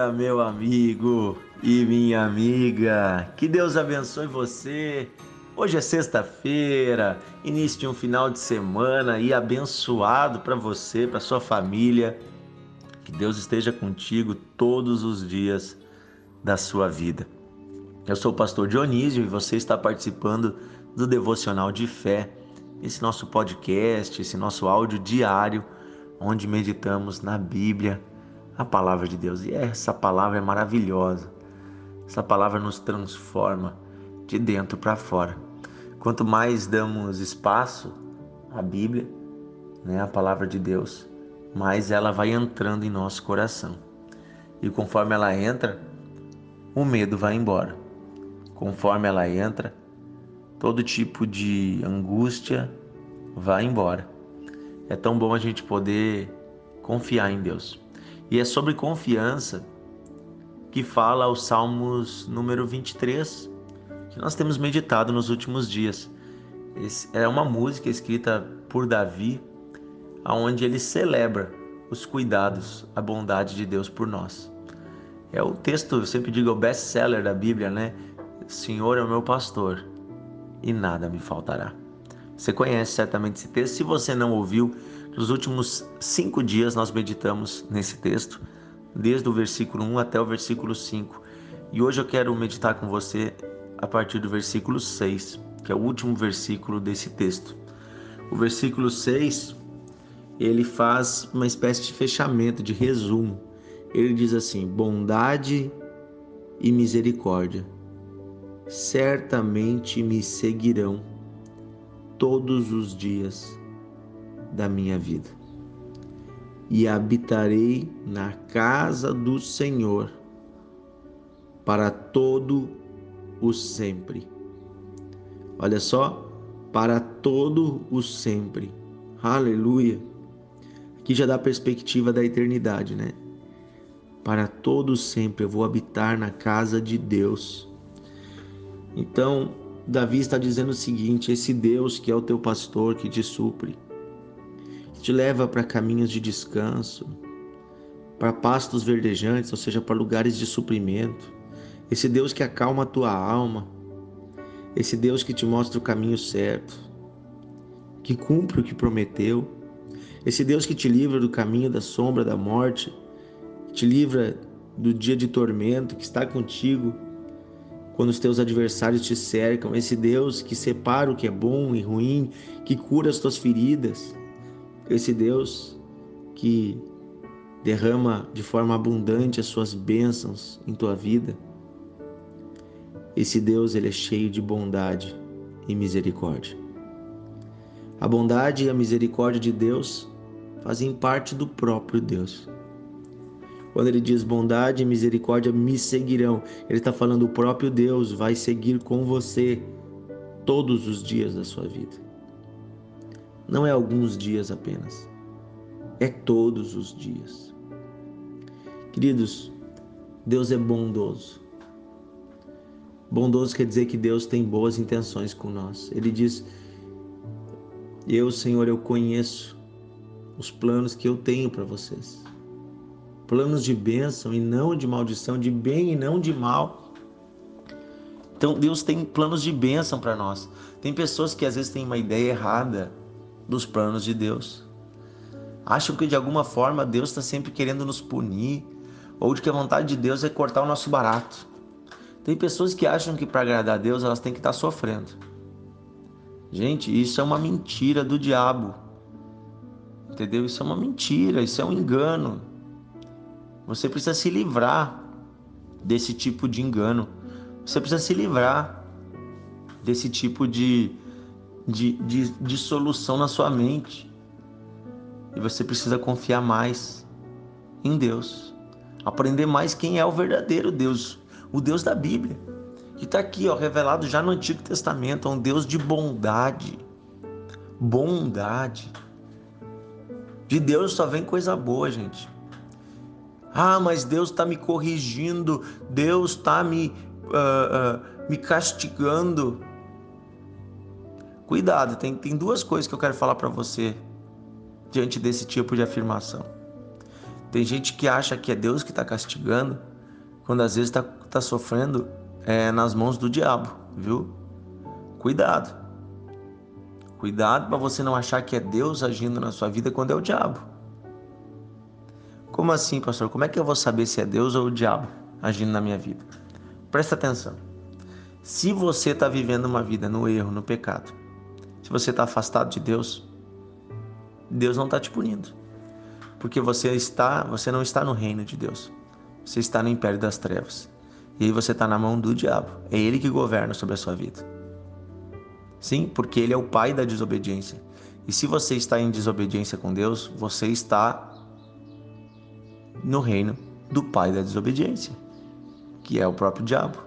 dia, meu amigo e minha amiga. Que Deus abençoe você. Hoje é sexta-feira, início de um final de semana e abençoado para você, para sua família. Que Deus esteja contigo todos os dias da sua vida. Eu sou o pastor Dionísio e você está participando do Devocional de Fé, esse nosso podcast, esse nosso áudio diário, onde meditamos na Bíblia a palavra de Deus. E essa palavra é maravilhosa. Essa palavra nos transforma de dentro para fora. Quanto mais damos espaço à Bíblia, né, a palavra de Deus, mais ela vai entrando em nosso coração. E conforme ela entra, o medo vai embora. Conforme ela entra, todo tipo de angústia vai embora. É tão bom a gente poder confiar em Deus. E é sobre confiança que fala o Salmos número 23, que nós temos meditado nos últimos dias. Esse é uma música escrita por Davi, aonde ele celebra os cuidados, a bondade de Deus por nós. É o texto, eu sempre digo, é o best-seller da Bíblia, né? Senhor é o meu pastor e nada me faltará. Você conhece certamente esse texto. Se você não ouviu, nos últimos cinco dias nós meditamos nesse texto, desde o versículo 1 até o versículo 5. E hoje eu quero meditar com você a partir do versículo 6, que é o último versículo desse texto. O versículo 6, ele faz uma espécie de fechamento, de resumo. Ele diz assim: bondade e misericórdia certamente me seguirão todos os dias da minha vida. E habitarei na casa do Senhor para todo o sempre. Olha só, para todo o sempre. Aleluia. Aqui já dá a perspectiva da eternidade, né? Para todo sempre eu vou habitar na casa de Deus. Então, Davi está dizendo o seguinte: esse Deus que é o teu pastor, que te supre, te leva para caminhos de descanso, para pastos verdejantes, ou seja, para lugares de suprimento. Esse Deus que acalma a tua alma, esse Deus que te mostra o caminho certo, que cumpre o que prometeu, esse Deus que te livra do caminho da sombra da morte, te livra do dia de tormento, que está contigo quando os teus adversários te cercam, esse Deus que separa o que é bom e ruim, que cura as tuas feridas, esse Deus que derrama de forma abundante as suas bênçãos em tua vida. Esse Deus ele é cheio de bondade e misericórdia. A bondade e a misericórdia de Deus fazem parte do próprio Deus. Quando ele diz bondade e misericórdia me seguirão, ele está falando o próprio Deus vai seguir com você todos os dias da sua vida não é alguns dias apenas, é todos os dias. Queridos, Deus é bondoso. Bondoso quer dizer que Deus tem boas intenções com nós. Ele diz: Eu, Senhor, eu conheço os planos que eu tenho para vocês. Planos de bênção e não de maldição, de bem e não de mal. Então Deus tem planos de bênção para nós. Tem pessoas que às vezes têm uma ideia errada dos planos de Deus. Acham que de alguma forma Deus está sempre querendo nos punir, ou de que a vontade de Deus é cortar o nosso barato. Tem pessoas que acham que para agradar a Deus elas têm que estar tá sofrendo. Gente, isso é uma mentira do diabo. Entendeu? Isso é uma mentira, isso é um engano. Você precisa se livrar desse tipo de engano. Você precisa se livrar desse tipo de de, de, de solução na sua mente. E você precisa confiar mais em Deus. Aprender mais quem é o verdadeiro Deus, o Deus da Bíblia. Que está aqui, ó, revelado já no Antigo Testamento, é um Deus de bondade. Bondade. De Deus só vem coisa boa, gente. Ah, mas Deus está me corrigindo, Deus está me, uh, uh, me castigando. Cuidado, tem, tem duas coisas que eu quero falar para você diante desse tipo de afirmação. Tem gente que acha que é Deus que está castigando quando às vezes está tá sofrendo é, nas mãos do diabo, viu? Cuidado. Cuidado para você não achar que é Deus agindo na sua vida quando é o diabo. Como assim, pastor? Como é que eu vou saber se é Deus ou o diabo agindo na minha vida? Presta atenção. Se você está vivendo uma vida no erro, no pecado, se você está afastado de Deus, Deus não está te punindo, porque você está, você não está no reino de Deus. Você está no império das trevas. E aí você está na mão do diabo. É ele que governa sobre a sua vida. Sim, porque ele é o pai da desobediência. E se você está em desobediência com Deus, você está no reino do pai da desobediência, que é o próprio diabo.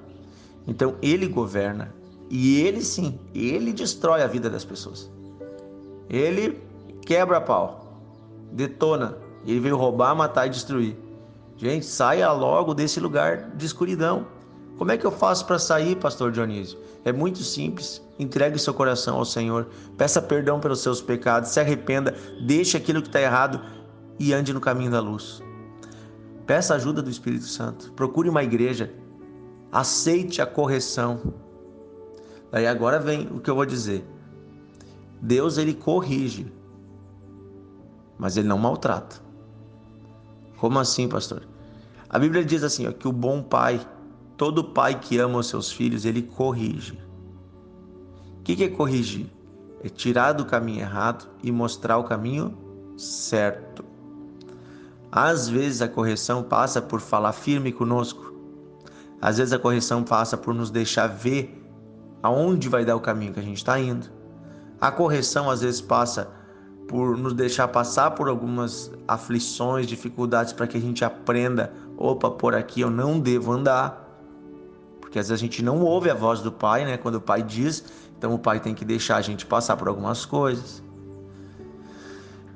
Então ele governa e ele sim, ele destrói a vida das pessoas. Ele quebra pau, detona. Ele veio roubar, matar e destruir. Gente, saia logo desse lugar de escuridão. Como é que eu faço para sair, pastor Dionísio? É muito simples. Entregue seu coração ao Senhor, peça perdão pelos seus pecados, se arrependa, deixe aquilo que está errado e ande no caminho da luz. Peça ajuda do Espírito Santo, procure uma igreja, aceite a correção. Daí agora vem o que eu vou dizer. Deus ele corrige, mas ele não maltrata. Como assim, pastor? A Bíblia diz assim, ó, que o bom pai, todo pai que ama os seus filhos, ele corrige. O que é corrigir? É tirar do caminho errado e mostrar o caminho certo. Às vezes a correção passa por falar firme conosco. Às vezes a correção passa por nos deixar ver aonde vai dar o caminho que a gente está indo. A correção às vezes passa por nos deixar passar por algumas aflições, dificuldades para que a gente aprenda, opa, por aqui eu não devo andar. Porque às vezes a gente não ouve a voz do pai, né? Quando o pai diz, então o pai tem que deixar a gente passar por algumas coisas.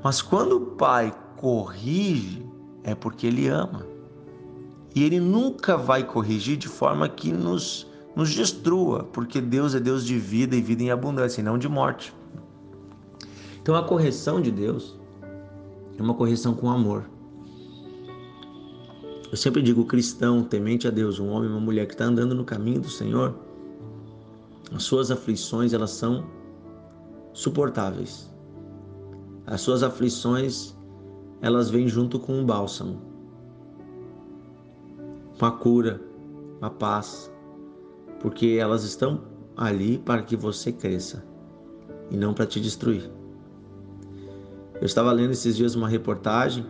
Mas quando o pai corrige, é porque ele ama. E ele nunca vai corrigir de forma que nos, nos destrua, porque Deus é Deus de vida e vida em abundância, e não de morte. Então a correção de Deus é uma correção com amor. Eu sempre digo cristão, temente a Deus, um homem, uma mulher que está andando no caminho do Senhor, as suas aflições elas são suportáveis. As suas aflições elas vêm junto com um bálsamo, uma cura, uma paz, porque elas estão ali para que você cresça e não para te destruir. Eu estava lendo esses dias uma reportagem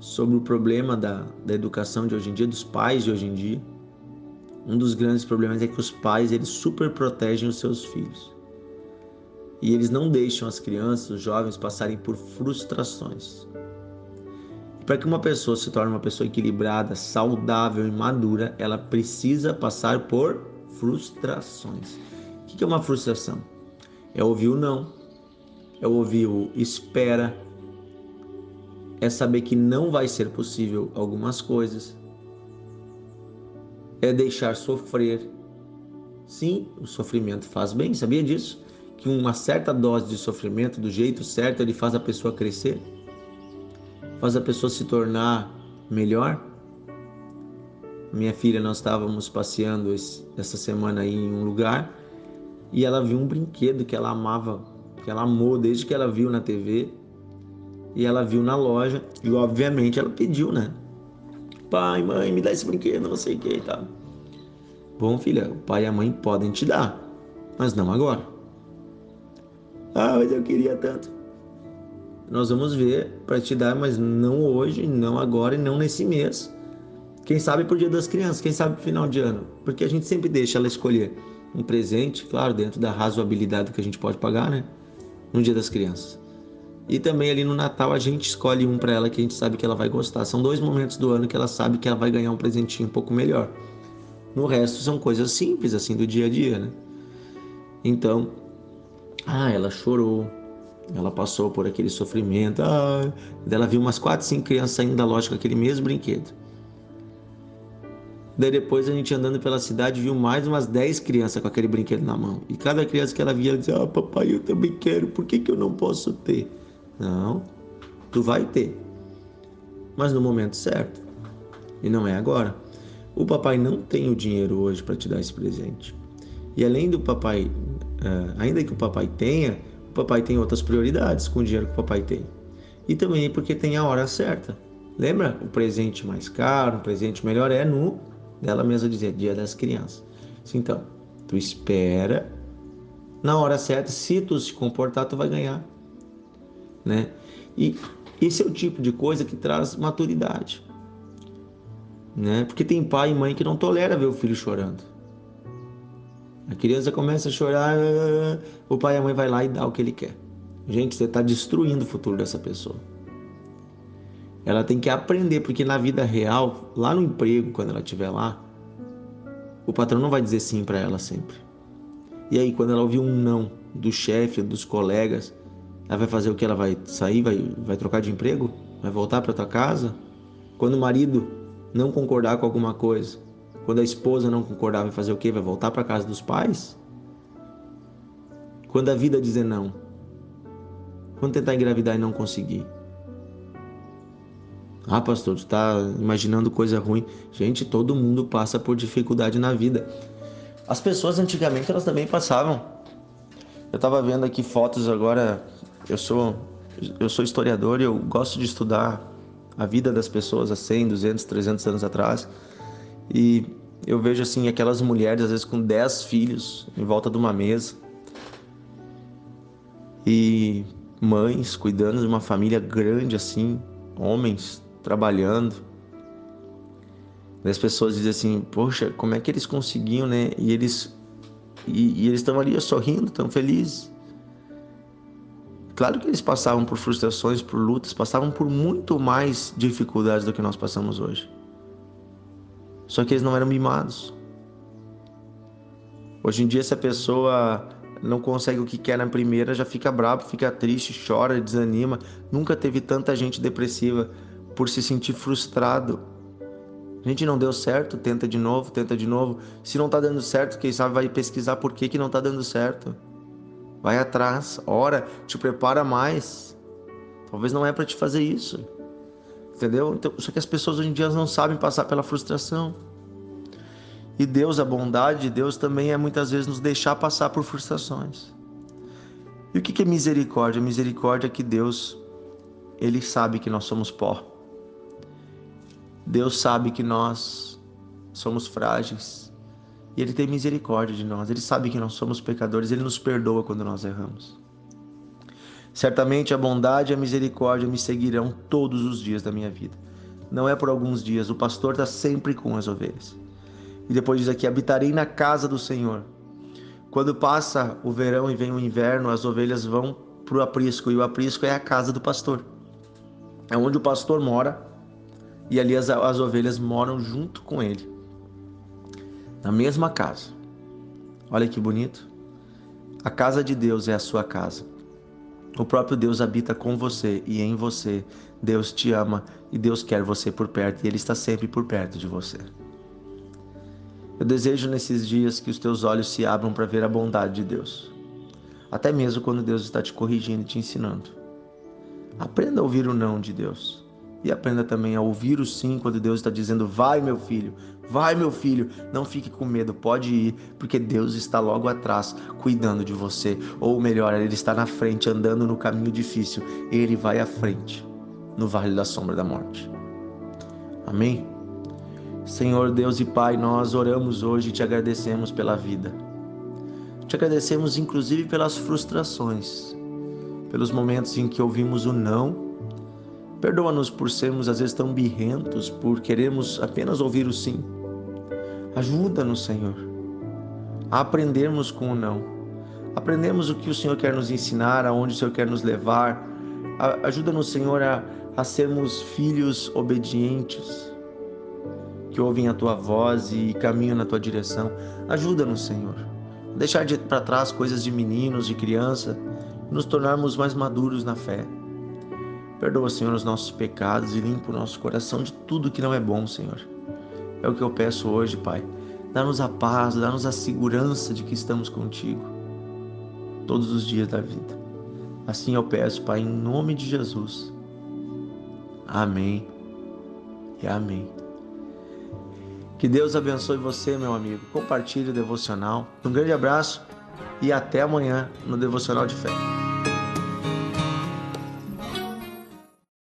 sobre o problema da, da educação de hoje em dia, dos pais de hoje em dia. Um dos grandes problemas é que os pais eles super protegem os seus filhos. E eles não deixam as crianças, os jovens passarem por frustrações. Para que uma pessoa se torne uma pessoa equilibrada, saudável e madura, ela precisa passar por frustrações. O que é uma frustração? É ouvir o não, é ouvir o espera, é saber que não vai ser possível algumas coisas, é deixar sofrer. Sim, o sofrimento faz bem, sabia disso? Que uma certa dose de sofrimento, do jeito certo, ele faz a pessoa crescer, faz a pessoa se tornar melhor. Minha filha, nós estávamos passeando essa semana aí em um lugar e ela viu um brinquedo que ela amava que ela amou desde que ela viu na TV e ela viu na loja e obviamente ela pediu, né? Pai, mãe, me dá esse brinquedo, não sei o que e tal. Bom, filha, o pai e a mãe podem te dar, mas não agora. Ah, mas eu queria tanto. Nós vamos ver para te dar, mas não hoje, não agora e não nesse mês. Quem sabe pro Dia das Crianças, quem sabe pro final de ano, porque a gente sempre deixa ela escolher um presente, claro, dentro da razoabilidade que a gente pode pagar, né? no Dia das Crianças. E também ali no Natal a gente escolhe um para ela que a gente sabe que ela vai gostar. São dois momentos do ano que ela sabe que ela vai ganhar um presentinho um pouco melhor. No resto são coisas simples assim do dia a dia, né? Então, ah, ela chorou, ela passou por aquele sofrimento, ah, ela viu umas quatro, cinco crianças saindo da loja com aquele mesmo brinquedo. Daí depois a gente andando pela cidade viu mais umas 10 crianças com aquele brinquedo na mão. E cada criança que ela via, ela dizia: Ah, papai, eu também quero, por que, que eu não posso ter? Não, tu vai ter, mas no momento certo. E não é agora. o papai não tem o dinheiro hoje para te dar esse presente. E além do papai, uh, ainda que o papai tenha, o papai tem outras prioridades com o dinheiro que o papai tem. E também porque tem a hora certa. Lembra? O presente mais caro, o presente melhor é no, dela mesma dizer, dia das crianças. Então, tu espera na hora certa, se tu se comportar, tu vai ganhar, né? E esse é o tipo de coisa que traz maturidade né? Porque tem pai e mãe que não tolera ver o filho chorando. A criança começa a chorar, o pai e a mãe vai lá e dá o que ele quer. Gente, você está destruindo o futuro dessa pessoa. Ela tem que aprender, porque na vida real, lá no emprego, quando ela estiver lá, o patrão não vai dizer sim para ela sempre. E aí, quando ela ouvir um não do chefe, dos colegas, ela vai fazer o que? Ela vai sair, vai, vai trocar de emprego? Vai voltar para tua casa? Quando o marido não concordar com alguma coisa, quando a esposa não concordar, vai fazer o quê? Vai voltar para casa dos pais? Quando a vida dizer não? Quando tentar engravidar e não conseguir? Ah, pastor, tu está imaginando coisa ruim. Gente, todo mundo passa por dificuldade na vida. As pessoas antigamente elas também passavam. Eu estava vendo aqui fotos agora. Eu sou eu sou historiador e eu gosto de estudar a vida das pessoas há 100, 200, 300 anos atrás. E eu vejo assim aquelas mulheres às vezes com 10 filhos em volta de uma mesa. E mães cuidando de uma família grande assim, homens trabalhando. E as pessoas dizem assim: "Poxa, como é que eles conseguiam, né?" E eles e, e eles estão ali sorrindo, tão felizes. Claro que eles passavam por frustrações, por lutas, passavam por muito mais dificuldades do que nós passamos hoje. Só que eles não eram mimados. Hoje em dia, se a pessoa não consegue o que quer na primeira, já fica bravo, fica triste, chora, desanima. Nunca teve tanta gente depressiva por se sentir frustrado. A gente não deu certo, tenta de novo, tenta de novo. Se não tá dando certo, quem sabe vai pesquisar por que, que não tá dando certo. Vai atrás, ora, te prepara mais. Talvez não é para te fazer isso. Entendeu? Então, só que as pessoas hoje em dia não sabem passar pela frustração. E Deus, a bondade de Deus também é muitas vezes nos deixar passar por frustrações. E o que é misericórdia? Misericórdia é que Deus, Ele sabe que nós somos pó. Deus sabe que nós somos frágeis. E Ele tem misericórdia de nós. Ele sabe que nós somos pecadores. Ele nos perdoa quando nós erramos. Certamente a bondade e a misericórdia me seguirão todos os dias da minha vida. Não é por alguns dias. O pastor está sempre com as ovelhas. E depois diz aqui: habitarei na casa do Senhor. Quando passa o verão e vem o inverno, as ovelhas vão para o aprisco. E o aprisco é a casa do pastor. É onde o pastor mora. E ali as, as ovelhas moram junto com ele na mesma casa. Olha que bonito. A casa de Deus é a sua casa. O próprio Deus habita com você e em você. Deus te ama e Deus quer você por perto e Ele está sempre por perto de você. Eu desejo nesses dias que os teus olhos se abram para ver a bondade de Deus, até mesmo quando Deus está te corrigindo e te ensinando. Aprenda a ouvir o não de Deus. E aprenda também a ouvir o sim quando Deus está dizendo: vai, meu filho, vai, meu filho, não fique com medo, pode ir, porque Deus está logo atrás cuidando de você. Ou melhor, Ele está na frente, andando no caminho difícil, Ele vai à frente, no vale da sombra da morte. Amém? Senhor Deus e Pai, nós oramos hoje e te agradecemos pela vida. Te agradecemos inclusive pelas frustrações, pelos momentos em que ouvimos o não Perdoa-nos por sermos às vezes tão birrentos, por queremos apenas ouvir o sim. Ajuda-nos, Senhor, a aprendermos com o não. Aprendemos o que o Senhor quer nos ensinar, aonde o Senhor quer nos levar. Ajuda-nos, Senhor, a, a sermos filhos obedientes, que ouvem a tua voz e caminham na tua direção. Ajuda-nos, Senhor, a deixar para trás coisas de meninos, de criança, e nos tornarmos mais maduros na fé. Perdoa, Senhor, os nossos pecados e limpa o nosso coração de tudo que não é bom, Senhor. É o que eu peço hoje, Pai. Dá-nos a paz, dá-nos a segurança de que estamos contigo todos os dias da vida. Assim eu peço, Pai, em nome de Jesus. Amém e amém. Que Deus abençoe você, meu amigo. Compartilhe o devocional. Um grande abraço e até amanhã no Devocional de Fé.